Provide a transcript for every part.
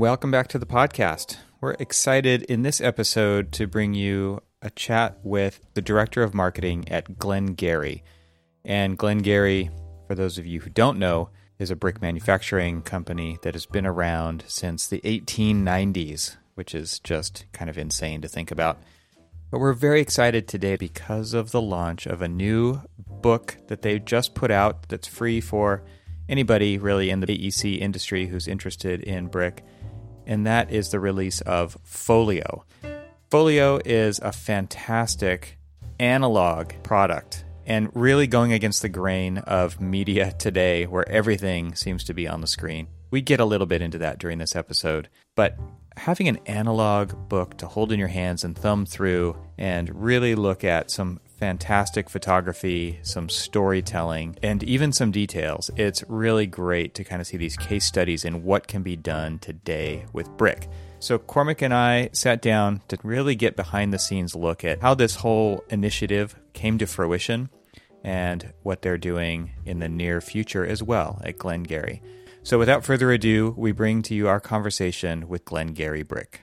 Welcome back to the podcast. We're excited in this episode to bring you a chat with the director of marketing at Glen-Gery. And Glen-Gery, for those of you who don't know, is a brick manufacturing company that has been around since the 1890s, which is just kind of insane to think about. But we're very excited today because of the launch of a new book that they've just put out that's free for anybody really in the AEC industry who's interested in brick. And that is the release of Folio. Folio is a fantastic analog product and really going against the grain of media today where everything seems to be on the screen. We get a little bit into that during this episode, but having an analog book to hold in your hands and thumb through and really look at some fantastic photography, some storytelling, and even some details. It's really great to kind of see these case studies in what can be done today with brick. So, Cormac and I sat down to really get behind the scenes look at how this whole initiative came to fruition and what they're doing in the near future as well at Glen-Gery. So, without further ado, we bring to you our conversation with Glen-Gery Brick.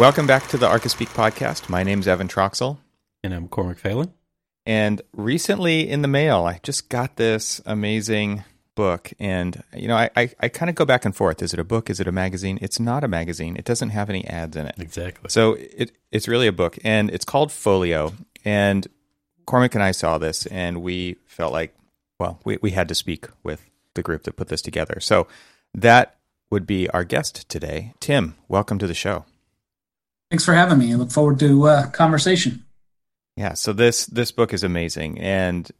Welcome back to the Archispeak podcast. My name is Evan Troxel. And I'm Cormac Phelan. And recently in the mail, I just got this amazing book. And, you know, I, I, I kind of go back and forth. Is it a book? Is it a magazine? It's not a magazine. It doesn't have any ads in it. Exactly. So it, it's really a book. And it's called Folio. And Cormac and I saw this and we felt like, well, we, we had to speak with the group that put this together. So that would be our guest today. Tim, welcome to the show. Thanks for having me. I look forward to uh, conversation. Yeah, so this this book is amazing, and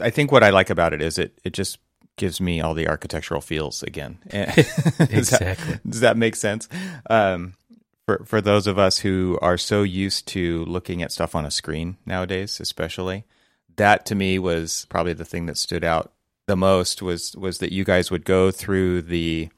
I think what I like about it is it it just gives me all the architectural feels again. exactly. does, that, does that make sense? Um, for for those of us who are so used to looking at stuff on a screen nowadays, especially, that to me was probably the thing that stood out the most was was that you guys would go through the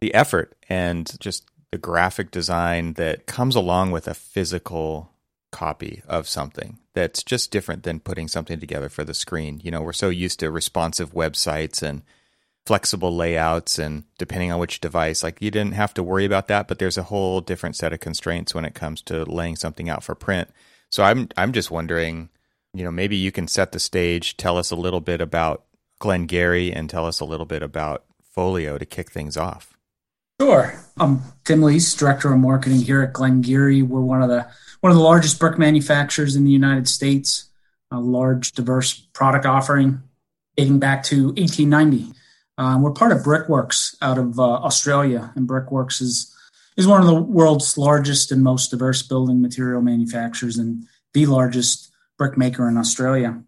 the effort and just the graphic design that comes along with a physical copy of something that's just different than putting something together for the screen. You know, we're so used to responsive websites and flexible layouts and depending on which device, like you didn't have to worry about that, but there's a whole different set of constraints when it comes to laying something out for print. So I'm I'm just wondering, you know, maybe you can set the stage, tell us a little bit about Glen-Gery and tell us a little bit about Folio to kick things off. Sure. I'm Tim Lease, Director of Marketing here at Glen-Gery. We're one of the one of the largest brick manufacturers in the United States. A large, diverse product offering dating back to 1890. Um, we're part of Brickworks out of uh, Australia, and Brickworks is is one of the world's largest and most diverse building material manufacturers and the largest brick maker in Australia.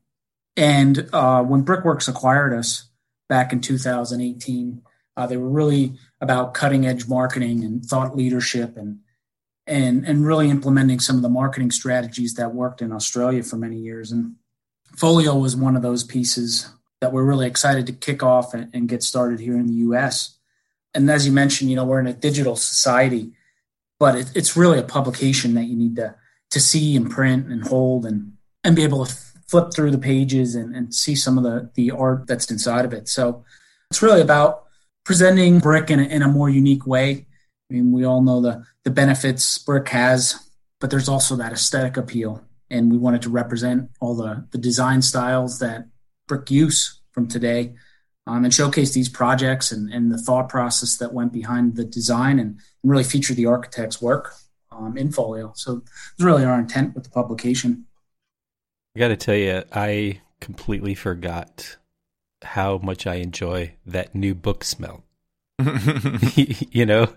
And uh, when Brickworks acquired us back in 2018, uh, they were really about cutting edge marketing and thought leadership and and and really implementing some of the marketing strategies that worked in Australia for many years. And Folio was one of those pieces that we're really excited to kick off and, and get started here in the U.S. And as you mentioned, you know we're in a digital society, but it, it's really a publication that you need to to see and print and hold and and be able to flip through the pages and, and see some of the the art that's inside of it. So it's really about presenting brick in a, in a more unique way. I mean, we all know the the benefits brick has, but there's also that aesthetic appeal, and we wanted to represent all the the design styles that brick use from today, um, and showcase these projects and, and the thought process that went behind the design, and, and really feature the architect's work um, in folio. So it's really our intent with the publication. I got to tell you, I completely forgot how much I enjoy that new book smell. you know,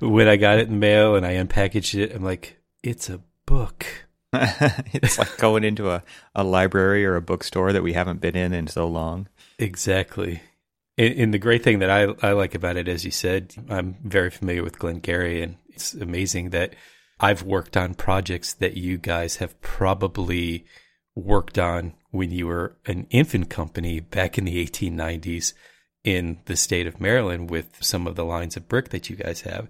when I got it in the mail and I unpackaged it, I'm like, it's a book. it's like going into a, a library or a bookstore that we haven't been in in so long. Exactly. And, and the great thing that I, I like about it, as you said, I'm very familiar with Glen-Gery, and it's amazing that I've worked on projects that you guys have probably worked on when you were an infant company back in the 1890s in the state of Maryland with some of the lines of brick that you guys have.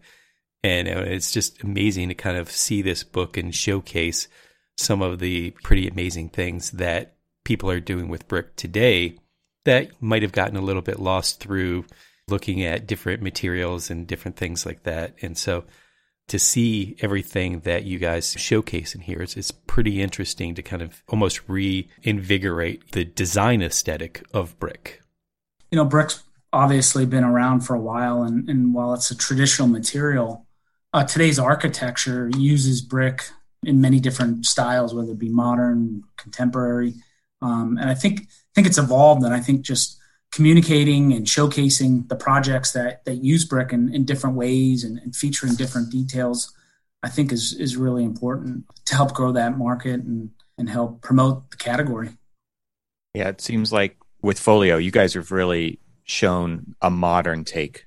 And uh, it's just amazing to kind of see this book and showcase some of the pretty amazing things that people are doing with brick today that might have gotten a little bit lost through looking at different materials and different things like that. And so to see everything that you guys showcase in here, it's, it's pretty interesting to kind of almost reinvigorate the design aesthetic of brick. You know, brick's obviously been around for a while, and, and while it's a traditional material, uh, today's architecture uses brick in many different styles, whether it be modern, contemporary. Um, and I think think it's evolved, and I think just communicating and showcasing the projects that that use brick in, in different ways and, and, featuring different details, I think is is really important to help grow that market and and help promote the category. Yeah, it seems like with Folio, you guys have really shown a modern take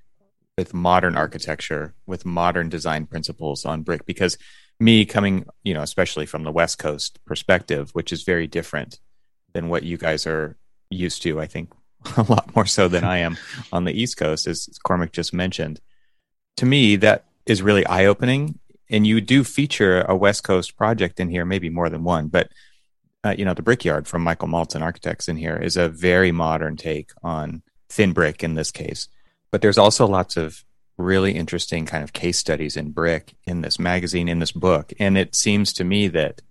with modern architecture, with modern design principles on brick. Because me coming, you know, especially from the West Coast perspective, which is very different than what you guys are used to. I think a lot more so than I am on the East Coast, as Cormac just mentioned. To me, that is really eye opening. And you do feature a West Coast project in here, maybe more than one, but uh, you know, the Brickyard from Michael Maltzan Architects in here is a very modern take on thin brick in this case. But there's also lots of really interesting kind of case studies in brick in this magazine, in this book. And it seems to me that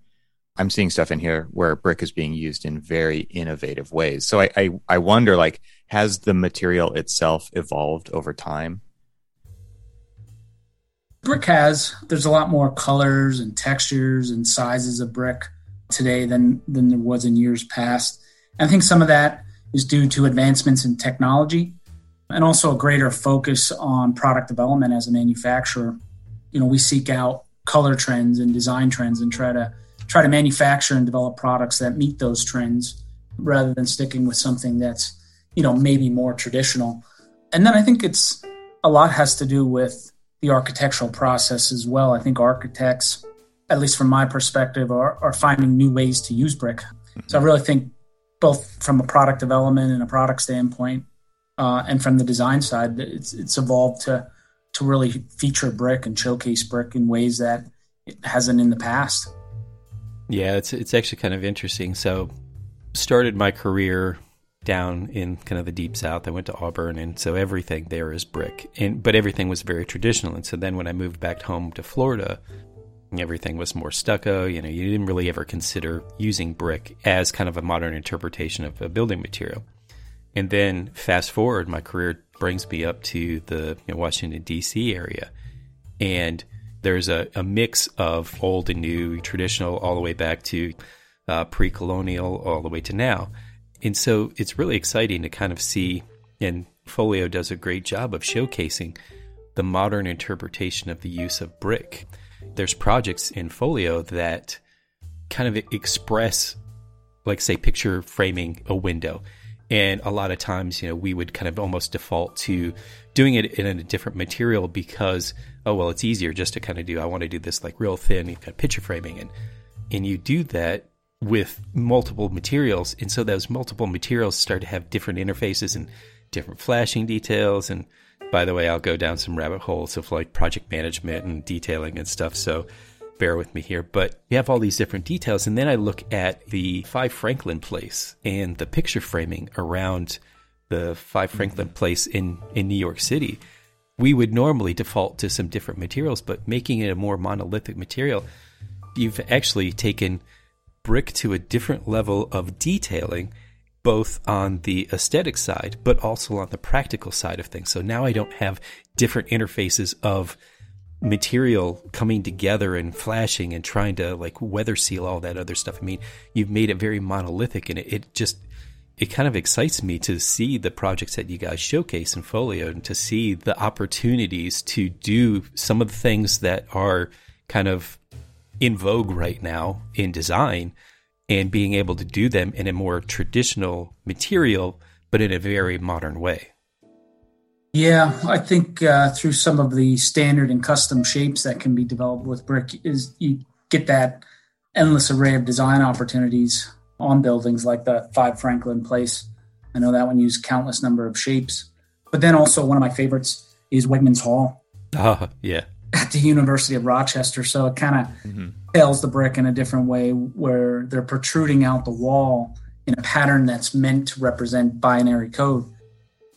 I'm seeing stuff in here where brick is being used in very innovative ways. So I, I, I wonder, like, has the material itself evolved over time? Brick has. There's a lot more colors and textures and sizes of brick today than than there was in years past. I think some of that is due to advancements in technology and also a greater focus on product development as a manufacturer. You know, we seek out color trends and design trends and try to try to manufacture and develop products that meet those trends rather than sticking with something that's you know maybe more traditional. And then i think it's a lot has to do with the architectural process as well. I think architects at least from my perspective are, are finding new ways to use brick. So i really think both from a product development and a product standpoint uh, and from the design side it's, it's evolved to to really feature brick and showcase brick in ways that it hasn't in the past yeah, it's it's actually kind of interesting. So, started my career down in kind of the deep south. I went to Auburn, and so everything there is brick, and but everything was very traditional. And so then when I moved back home to Florida, everything was more stucco. You know, you didn't really ever consider using brick as kind of a modern interpretation of a building material. And then fast forward, my career brings me up to the you know, Washington D.C. area, and there's a, a mix of old and new, traditional, all the way back to uh, pre colonial, all the way to now. And so it's really exciting to kind of see, and Folio does a great job of showcasing the modern interpretation of the use of brick. There's projects in Folio that kind of express, like, say, picture framing a window. And a lot of times, you know, we would kind of almost default to doing it in a different material because oh well it's easier just to kind of do i want to do this like real thin you've got picture framing and and you do that with multiple materials and so those multiple materials start to have different interfaces and different flashing details and by the way i'll go down some rabbit holes of like project management and detailing and stuff so bear with me here. But you have all these different details and then i look at the five franklin place and the picture framing around the five mm-hmm. franklin place in in new york city we would normally default to some different materials, but making it a more monolithic material, you've actually taken brick to a different level of detailing, both on the aesthetic side, but also on the practical side of things. So now I don't have different interfaces of material coming together and flashing and trying to like weather seal all that other stuff. I mean, you've made it very monolithic and it, it just it kind of excites me to see the projects that you guys showcase in Folio and to see the opportunities to do some of the things that are kind of in vogue right now in design and being able to do them in a more traditional material, but in a very modern way. Yeah, I think uh, through some of the standard and custom shapes that can be developed with brick is you get that endless array of design opportunities on buildings like the Five Franklin Place. I know that one used countless number of shapes. But then also one of my favorites is Wegmans Hall. Oh, yeah. at the University of Rochester. So it kind of mm-hmm. tells the brick in a different way where they're protruding out the wall in a pattern that's meant to represent binary code.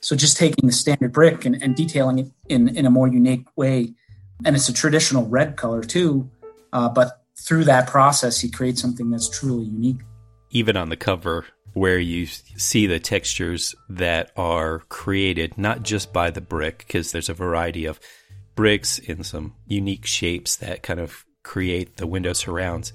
So just taking the standard brick and, and detailing it in, in a more unique way. And it's a traditional red color too. Uh, but through that process, he creates something that's truly unique. Even on the cover, where you see the textures that are created not just by the brick, because there's a variety of bricks in some unique shapes that kind of create the window surrounds.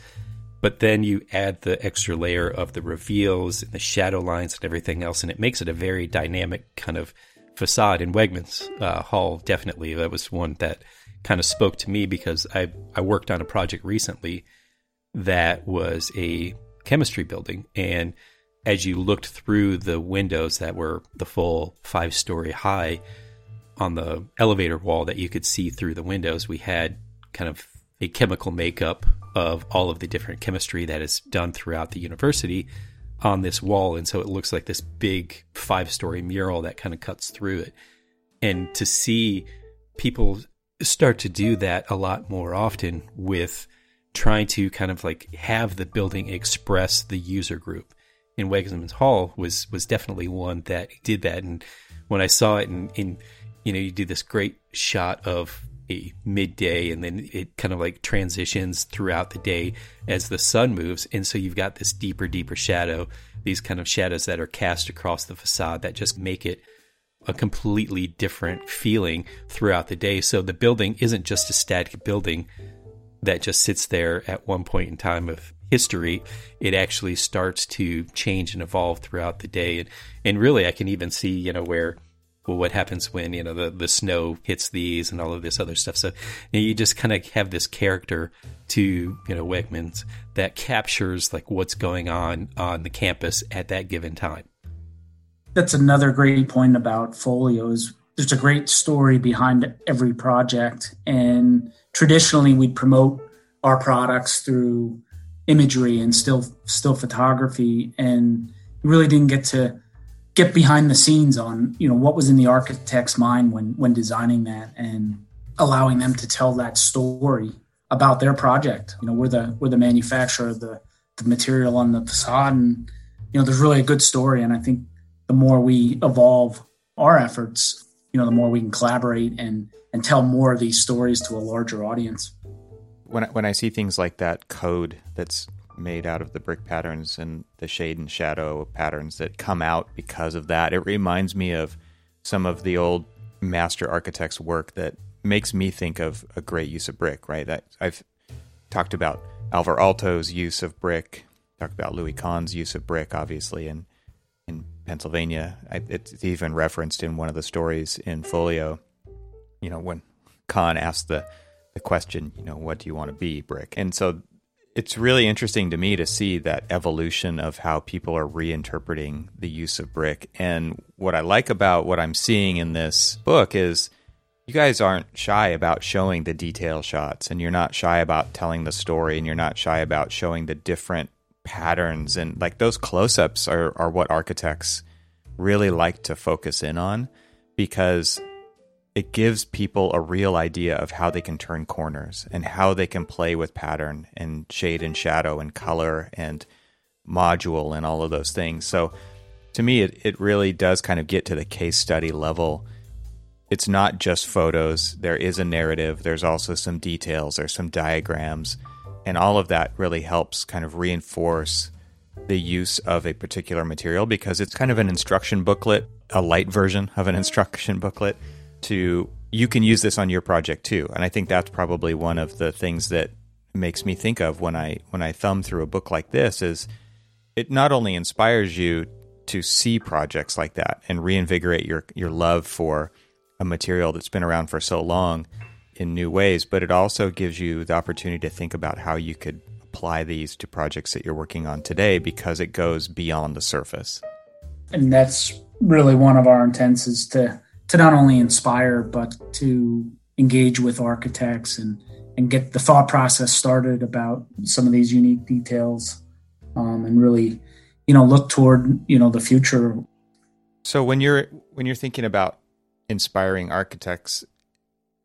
But then you add the extra layer of the reveals and the shadow lines and everything else, and it makes it a very dynamic kind of facade. In Wegmans uh, Hall, definitely, that was one that kind of spoke to me because I, I worked on a project recently that was a chemistry building. And as you looked through the windows that were the full five story high on the elevator wall that you could see through the windows, we had kind of a chemical makeup of all of the different chemistry that is done throughout the university on this wall. And so it looks like this big five story mural that kind of cuts through it. And to see people start to do that a lot more often with trying to kind of like have the building express the user group. In Wegmans Hall was was definitely one that did that. And when I saw it in, in you know, you do this great shot of a midday and then it kind of like transitions throughout the day as the sun moves. And so you've got this deeper, deeper shadow, these kind of shadows that are cast across the facade that just make it a completely different feeling throughout the day. So the building isn't just a static building that just sits there at one point in time of history. It actually starts to change and evolve throughout the day. And, and really, I can even see, you know, where, well, what happens when, you know, the, the snow hits these and all of this other stuff. So you, know, you just kind of have this character to, you know, Wegmans that captures like what's going on on the campus at that given time that's another great point about folios. There's a great story behind every project, and traditionally we'd promote our products through imagery and still still photography, and really didn't get to get behind the scenes on you know what was in the architect's mind when when designing that and allowing them to tell that story about their project. You know, we're the we're the manufacturer of the the material on the facade, and you know, there's really a good story, and I think the more we evolve our efforts, you know, the more we can collaborate and and tell more of these stories to a larger audience. When I, when I see things like that code that's made out of the brick patterns and the shade and shadow patterns that come out because of that, it reminds me of some of the old master architects' work that makes me think of a great use of brick. Right, I, I've talked about Alvar Aalto's use of brick, talked about Louis Kahn's use of brick, obviously, and Pennsylvania. I, it's even referenced in one of the stories in Folio. You know, when Kahn asked the the question, you know, what do you want to be, Brick? And so it's really interesting to me to see that evolution of how people are reinterpreting the use of brick. And what I like about what I'm seeing in this book is you guys aren't shy about showing the detail shots and you're not shy about telling the story and you're not shy about showing the different patterns and like those close-ups are are what architects really like to focus in on because it gives people a real idea of how they can turn corners and how they can play with pattern and shade and shadow and color and module and all of those things. So to me it, it really does kind of get to the case study level. It's not just photos. There is a narrative. There's also some details. There's some diagrams and all of that really helps kind of reinforce the use of a particular material because it's kind of an instruction booklet, a light version of an instruction booklet to you can use this on your project too. And I think that's probably one of the things that makes me think of when I when I thumb through a book like this is it not only inspires you to see projects like that and reinvigorate your your love for a material that's been around for so long, in new ways, but it also gives you the opportunity to think about how you could apply these to projects that you're working on today because it goes beyond the surface. And that's really one of our intents is to to not only inspire but to engage with architects and and get the thought process started about some of these unique details um, and really you know look toward you know the future so when you're when you're thinking about inspiring architects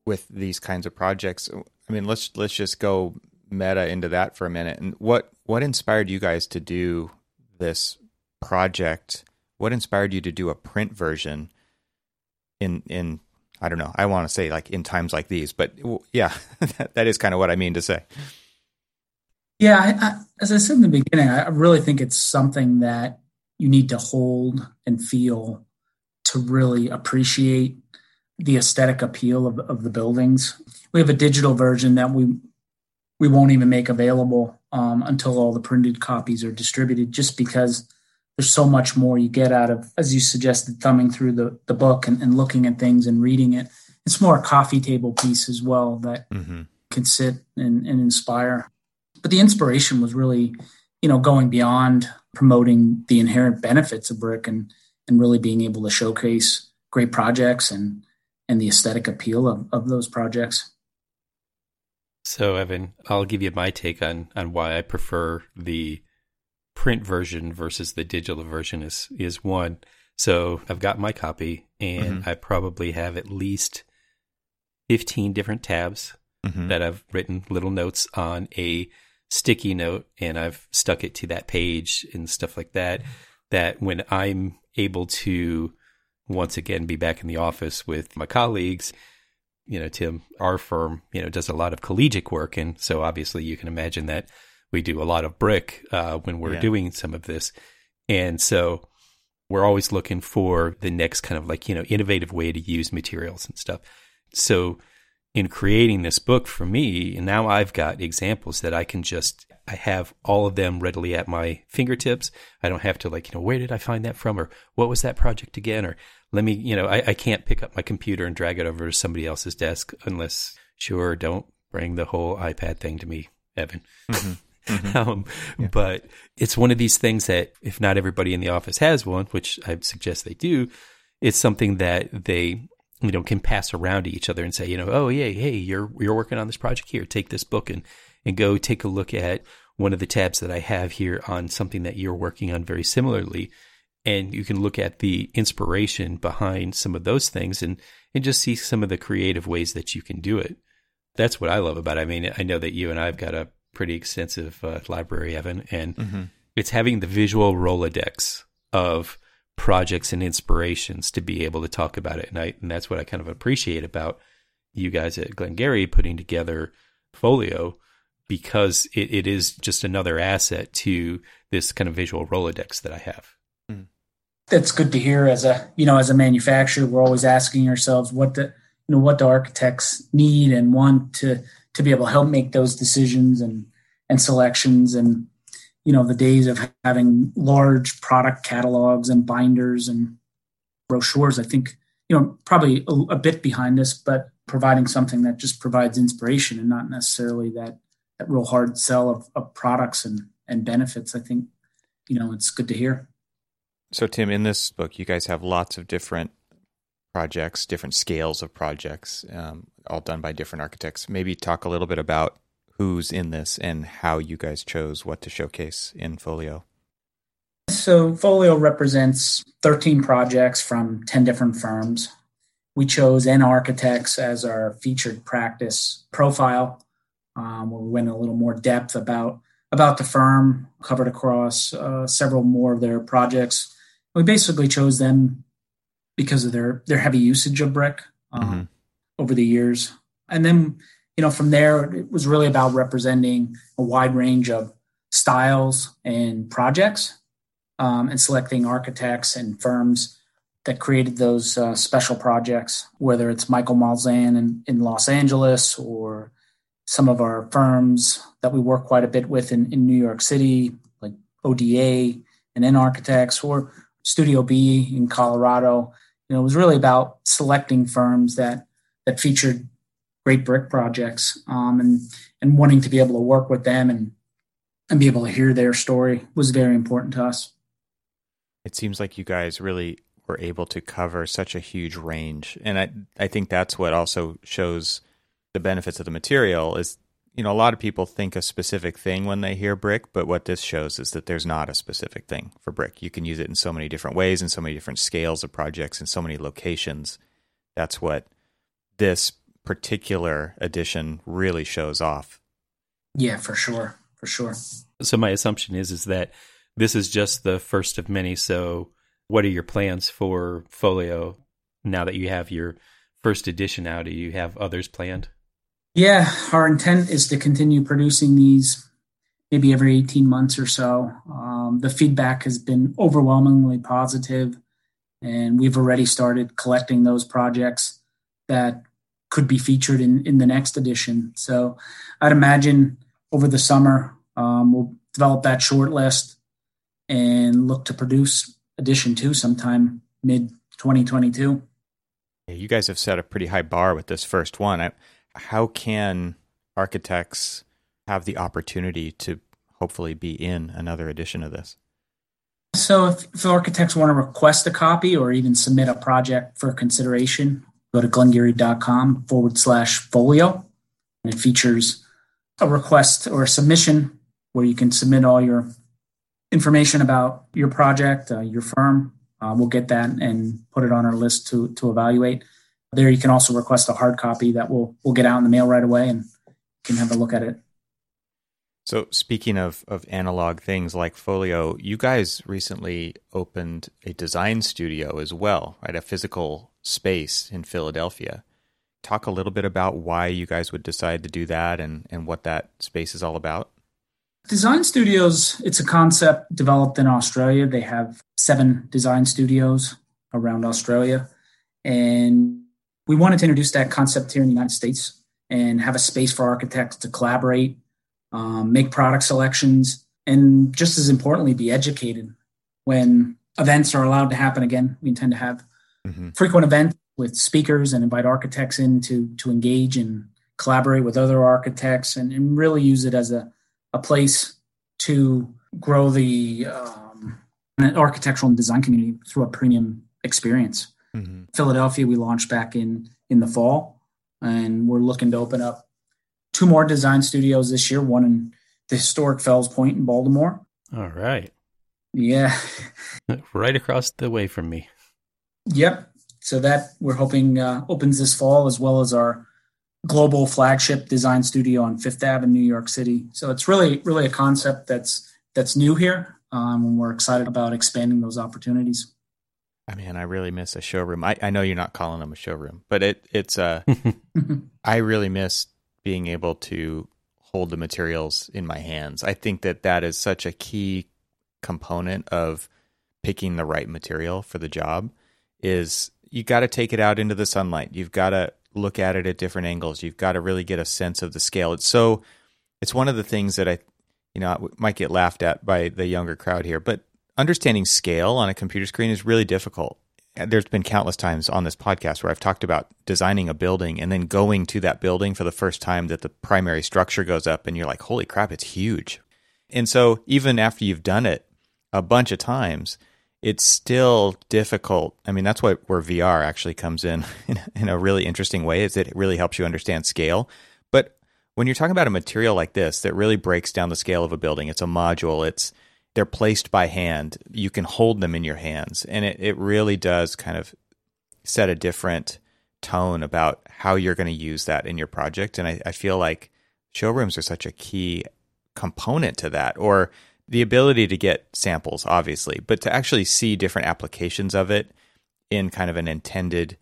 with these kinds of projects. I mean, let's let's just go meta into that for a minute. And what what inspired you guys to do this project? What inspired you to do a print version in in I don't know. I want to say like in times like these, but yeah, that, that is kind of what I mean to say. Yeah, I, I, as I said in the beginning, I really think it's something that you need to hold and feel to really appreciate the aesthetic appeal of, of the buildings. We have a digital version that we we won't even make available um, until all the printed copies are distributed, just because there's so much more you get out of, as you suggested, thumbing through the, the book and, and looking at things and reading it. It's more a coffee table piece as well that mm-hmm. can sit and, and inspire. But the inspiration was really, you know, going beyond promoting the inherent benefits of brick and and really being able to showcase great projects and and the aesthetic appeal of, of those projects. So Evan, I'll give you my take on on why I prefer the print version versus the digital version is is one. So I've got my copy and mm-hmm. I probably have at least 15 different tabs mm-hmm. that I've written little notes on a sticky note and I've stuck it to that page and stuff like that. That when I'm able to once again be back in the office with my colleagues, you know, Tim, our firm, you know, does a lot of collegiate work. And so obviously you can imagine that we do a lot of brick uh, when we're yeah. doing some of this. And so we're always looking for the next kind of like, you know, innovative way to use materials and stuff. So in creating this book for me, and now I've got examples that I can just I have all of them readily at my fingertips. I don't have to like, you know, where did I find that from or what was that project again? Or let me, you know, I, I can't pick up my computer and drag it over to somebody else's desk unless sure, don't bring the whole iPad thing to me, Evan. Mm-hmm. Mm-hmm. um, yeah. But it's one of these things that if not everybody in the office has one, which I suggest they do, it's something that they you know, can pass around to each other and say, you know, oh yeah, hey, you're you're working on this project here. Take this book and and go take a look at one of the tabs that I have here on something that you're working on very similarly. And you can look at the inspiration behind some of those things and and just see some of the creative ways that you can do it. That's what I love about it. I mean, I know that you and I've got a pretty extensive uh, library, Evan, and mm-hmm. it's having the visual Rolodex of projects and inspirations to be able to talk about it. And I and that's what I kind of appreciate about you guys at Glen-Gery putting together Folio because it, it is just another asset to this kind of visual Rolodex that I have. That's good to hear. As a you know, as a manufacturer, we're always asking ourselves what the you know what the architects need and want to to be able to help make those decisions and and selections and you know the days of having large product catalogs and binders and brochures i think you know probably a, a, bit behind this but providing something that just provides inspiration and not necessarily that that real hard sell of, of products and and benefits i think you know it's good to hear so tim in this book you guys have lots of different projects different scales of projects um, all done by different architects maybe talk a little bit about who's in this and how you guys chose what to showcase in Folio. So, Folio represents 13 projects from 10 different firms. We chose N Architects as our featured practice profile, um, where we went a little more depth about about the firm, covered across uh, several more of their projects. We basically chose them because of their their heavy usage of brick um, mm-hmm. over the years, and then you know, from there, it was really about representing a wide range of styles and projects um, and selecting architects and firms that created those uh, special projects, whether it's Michael Maltzan in, in Los Angeles or some of our firms that we work quite a bit with in, in New York City, like ODA and N Architects or Studio B in Colorado. You know, it was really about selecting firms that that featured great brick projects um, and and wanting to be able to work with them and and be able to hear their story was very important to us. It seems like you guys really were able to cover such a huge range, and I I think that's what also shows the benefits of the material is you know a lot of people think a specific thing when they hear brick but what this shows is that there's not a specific thing for brick you can use it in so many different ways in so many different scales of projects in so many locations that's what this particular edition really shows off. Yeah, for sure, for sure. So my assumption is is that this is just the first of many. So what are your plans for Folio now that you have your first edition out? Do you have others planned? Yeah, our intent is to continue producing these maybe every 18 months or so. Um, the feedback has been overwhelmingly positive, and we've already started collecting those projects that could be featured in, in the next edition. So I'd imagine over the summer, um, we'll develop that short list and look to produce edition two sometime mid 2022. You guys have set a pretty high bar with this first one. How can architects have the opportunity to hopefully be in another edition of this? So, if, if architects want to request a copy or even submit a project for consideration, go to glengery.com forward slash folio. And it features a request or a submission where you can submit all your information about your project, uh, your firm. Uh, we'll get that and put it on our list to, to evaluate. There, you can also request a hard copy that will will get out in the mail right away and can have a look at it. So, speaking of, of analog things like Folio, you guys recently opened a design studio as well, right? A physical space in Philadelphia. Talk a little bit about why you guys would decide to do that and, and what that space is all about. Design studios, it's a concept developed in Australia. They have seven design studios around Australia. And we wanted to introduce that concept here in the United States and have a space for architects to collaborate um, make product selections, and just as importantly, be educated when events are allowed to happen again. We intend to have mm-hmm. frequent events with speakers and invite architects in to, to engage and collaborate with other architects and, and really use it as a, a place to grow the um, architectural and design community through a premium experience. Mm-hmm. Philadelphia, we launched back in in the fall, and we're looking to open up two more design studios this year, one in the historic Fells Point in Baltimore. All right. Yeah. right across the way from me. Yep. So that we're hoping uh, opens this fall, as well as our global flagship design studio on Fifth Avenue, New York City. So it's really, really a concept that's that's new here, um, and we're excited about expanding those opportunities. I mean, I really miss a showroom. I, I know you're not calling them a showroom, but it it's uh, I really miss being able to hold the materials in my hands. I think that that is such a key component of picking the right material for the job is you got to take it out into the sunlight. You've got to look at it at different angles. You've got to really get a sense of the scale. It's so it's one of the things that I you know might get laughed at by the younger crowd here, but understanding scale on a computer screen is really difficult there's been countless times on this podcast where I've talked about designing a building and then going to that building for the first time that the primary structure goes up and you're like, holy crap, it's huge. And so even after you've done it a bunch of times, it's still difficult. I mean, that's why where VR actually comes in, in a really interesting way is it really helps you understand scale. But when you're talking about a material like this that really breaks down the scale of a building, it's a module, it's they're placed by hand. You can hold them in your hands. And it, it really does kind of set a different tone about how you're going to use that in your project. And I, I feel like showrooms are such a key component to that, or the ability to get samples, obviously, but to actually see different applications of it in kind of an intended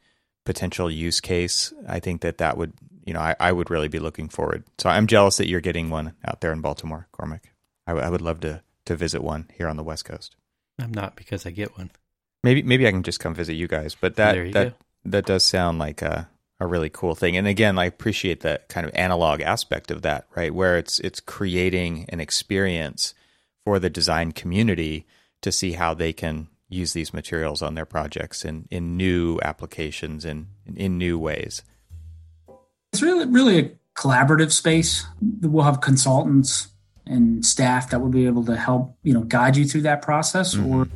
potential use case. I think that that would, you know, I, I would really be looking forward. So I'm jealous that you're getting one out there in Baltimore, Cormac. I, w- I would love to to visit one here on the West Coast. I'm not because I get one. Maybe maybe I can just come visit you guys. But that that go. that does sound like a a really cool thing. And again, I appreciate the kind of analog aspect of that, right? Where it's it's creating an experience for the design community to see how they can use these materials on their projects in, in new applications and in, in new ways. It's really really a collaborative space. We'll have consultants and staff that will be able to help you know guide you through that process mm-hmm. or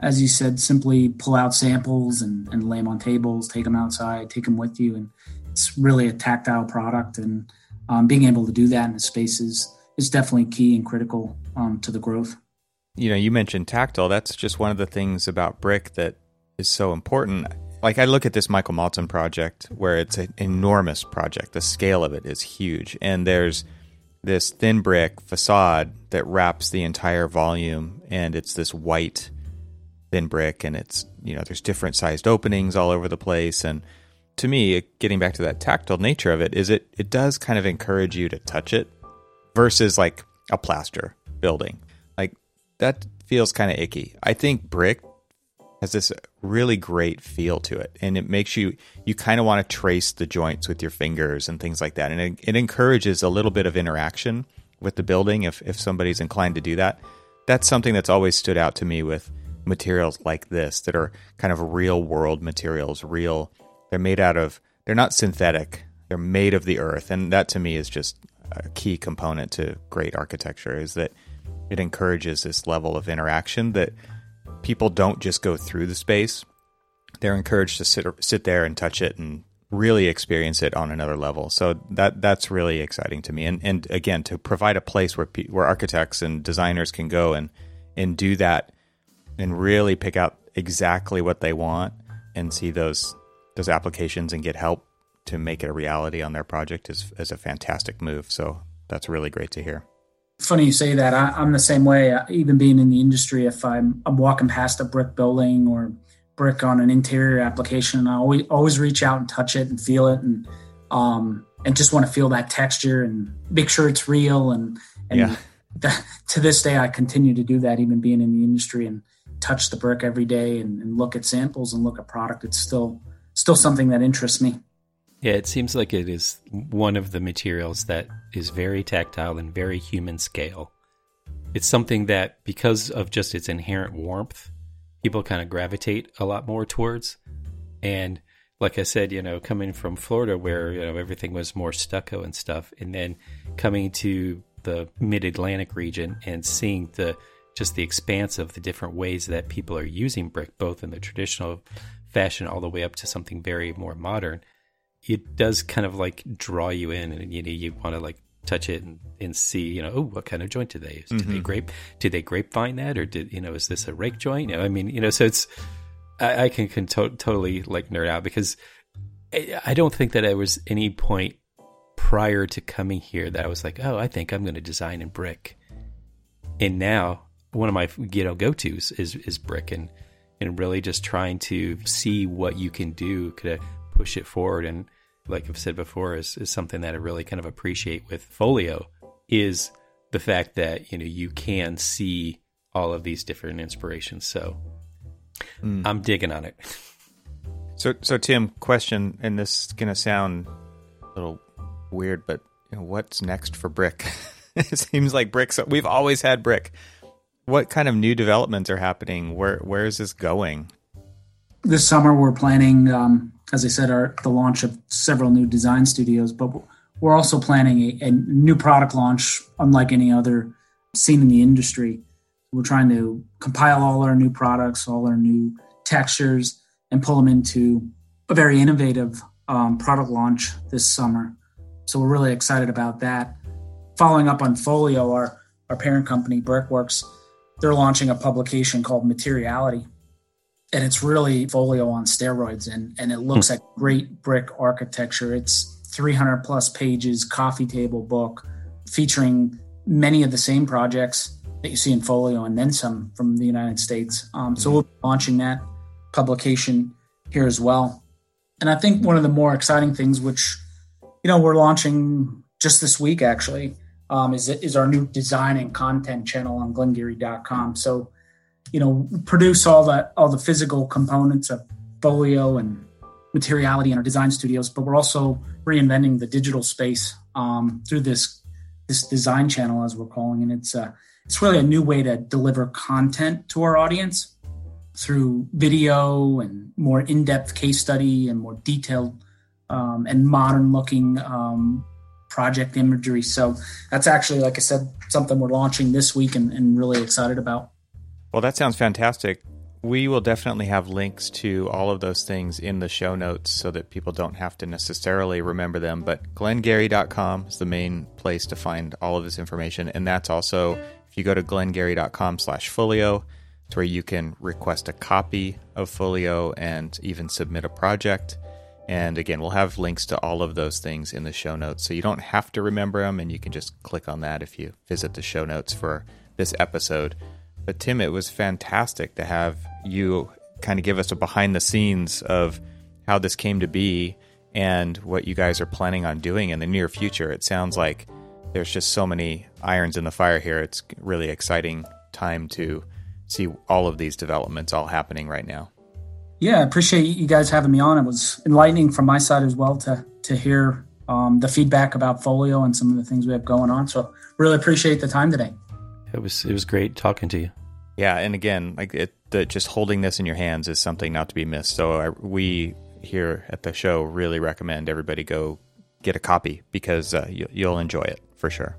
as you said simply pull out samples and, and lay them on tables take them outside take them with you. And it's really a tactile product and um, being able to do that in the spaces is definitely key and critical um, to the growth. You know you mentioned tactile. That's just one of the things about brick that is so important. Like I look at this Michael Maltzan project where it's an enormous project. The scale of it is huge, and there's this thin brick facade that wraps the entire volume, and it's this white thin brick, and it's you know there's different sized openings all over the place, and to me, getting back to that tactile nature of it, is it it does kind of encourage you to touch it versus like a plaster building. Like that feels kind of icky. I think brick has this really great feel to it. And it makes you you kind of want to trace the joints with your fingers and things like that. And it, it encourages a little bit of interaction with the building if if somebody's inclined to do that. That's something that's always stood out to me with materials like this that are kind of real world materials real they're made out of they're not synthetic they're made of the earth. And that to me is just a key component to great architecture is that it encourages this level of interaction that people don't just go through the space. They're encouraged to sit sit there and touch it and really experience it on another level. So that that's really exciting to me. And and again, to provide a place where where architects and designers can go and and do that and really pick out exactly what they want and see those those applications and get help to make it a reality on their project is is a fantastic move. So that's really great to hear funny you say that. I, am the same way. Even being in the industry, if I'm, I'm walking past a brick building or brick on an interior application, I always always reach out and touch it and feel it and um and just want to feel that texture and make sure it's real and and yeah. to this day I continue to do that even being in the industry and touch the brick every day and, and look at samples and look at product. It's still still something that interests me. Yeah, it seems like it is one of the materials that is very tactile and very human scale. It's something that, because of just its inherent warmth, people kind of gravitate a lot more towards. And like I said, you know, coming from Florida where, you know, everything was more stucco and stuff, and then coming to the mid Atlantic region and seeing the just the expanse of the different ways that people are using brick, both in the traditional fashion all the way up to something very more modern it does kind of like draw you in, and you know you want to like touch it and, and see, you know, oh, what kind of joint do they use? Did mm-hmm. they grape? Did they grapevine that, or did you know, is this a rake joint? You know, I mean, you know, so it's I, I can, can to- totally like nerd out because I, I don't think that there was any point prior to coming here that I was like, oh, I think I'm going to design in brick, and now one of my you know go tos is is brick and and really just trying to see what you can do. Could I push it forward. And like I've said before, is, is something that I really kind of appreciate with Folio is the fact that you know you can see all of these different inspirations. So mm. I'm digging on it. So, so Tim, question, and this is gonna sound a little weird, but you know, what's next for Brick? it seems like Brick. So we've always had Brick. What kind of new developments are happening? Where where is this going? This summer, we're planning um, as I said, are the launch of several new design studios, but we're also planning a, a, new product launch unlike any other seen in the industry. We're trying to compile all our new products, all our new textures, and pull them into a very innovative um, product launch this summer. So we're really excited about that. Following up on Folio, our, our parent company, Brickworks, they're launching a publication called Materiality and it's really folio on steroids and and it looks hmm. at great brick architecture. It's 300 plus pages coffee table book featuring many of the same projects that you see in folio and then some from the united states. Um, so we'll be launching that publication here as well. And i think one of the more exciting things which you know we're launching just this week actually um, is, is our new design and content channel on glengery.com so you know produce all the all the physical components of folio and materiality in our design studios but we're also reinventing the digital space um, through this this design channel as we're calling it. It's uh, it's really a new way to deliver content to our audience through video and more in-depth case study and more detailed um, and modern looking um, project imagery. So that's actually like i said something we're launching this week and, and really excited about well, that sounds fantastic. We will definitely have links to all of those things in the show notes so that people don't have to necessarily remember them. But glengery.com is the main place to find all of this information. And that's also, if you go to glengery.com slash folio, It's where you can request a copy of Folio and even submit a project. And again, we'll have links to all of those things in the show notes. So you don't have to remember them, and you can just click on that if you visit the show notes for this episode. But Tim, it was fantastic to have you kind of give us a behind the scenes of how this came to be and what you guys are planning on doing in the near future. It sounds like there's just so many irons in the fire here. It's really exciting time to see all of these developments all happening right now. Yeah, I appreciate you guys having me on. It was enlightening from my side as well to to hear um, the feedback about Folio and some of the things we have going on. So really appreciate the time today. It was it was great talking to you. Yeah, and again, like it, the, just holding this in your hands is something not to be missed. So I, we here at the show really recommend everybody go get a copy because uh, you, you'll enjoy it for sure.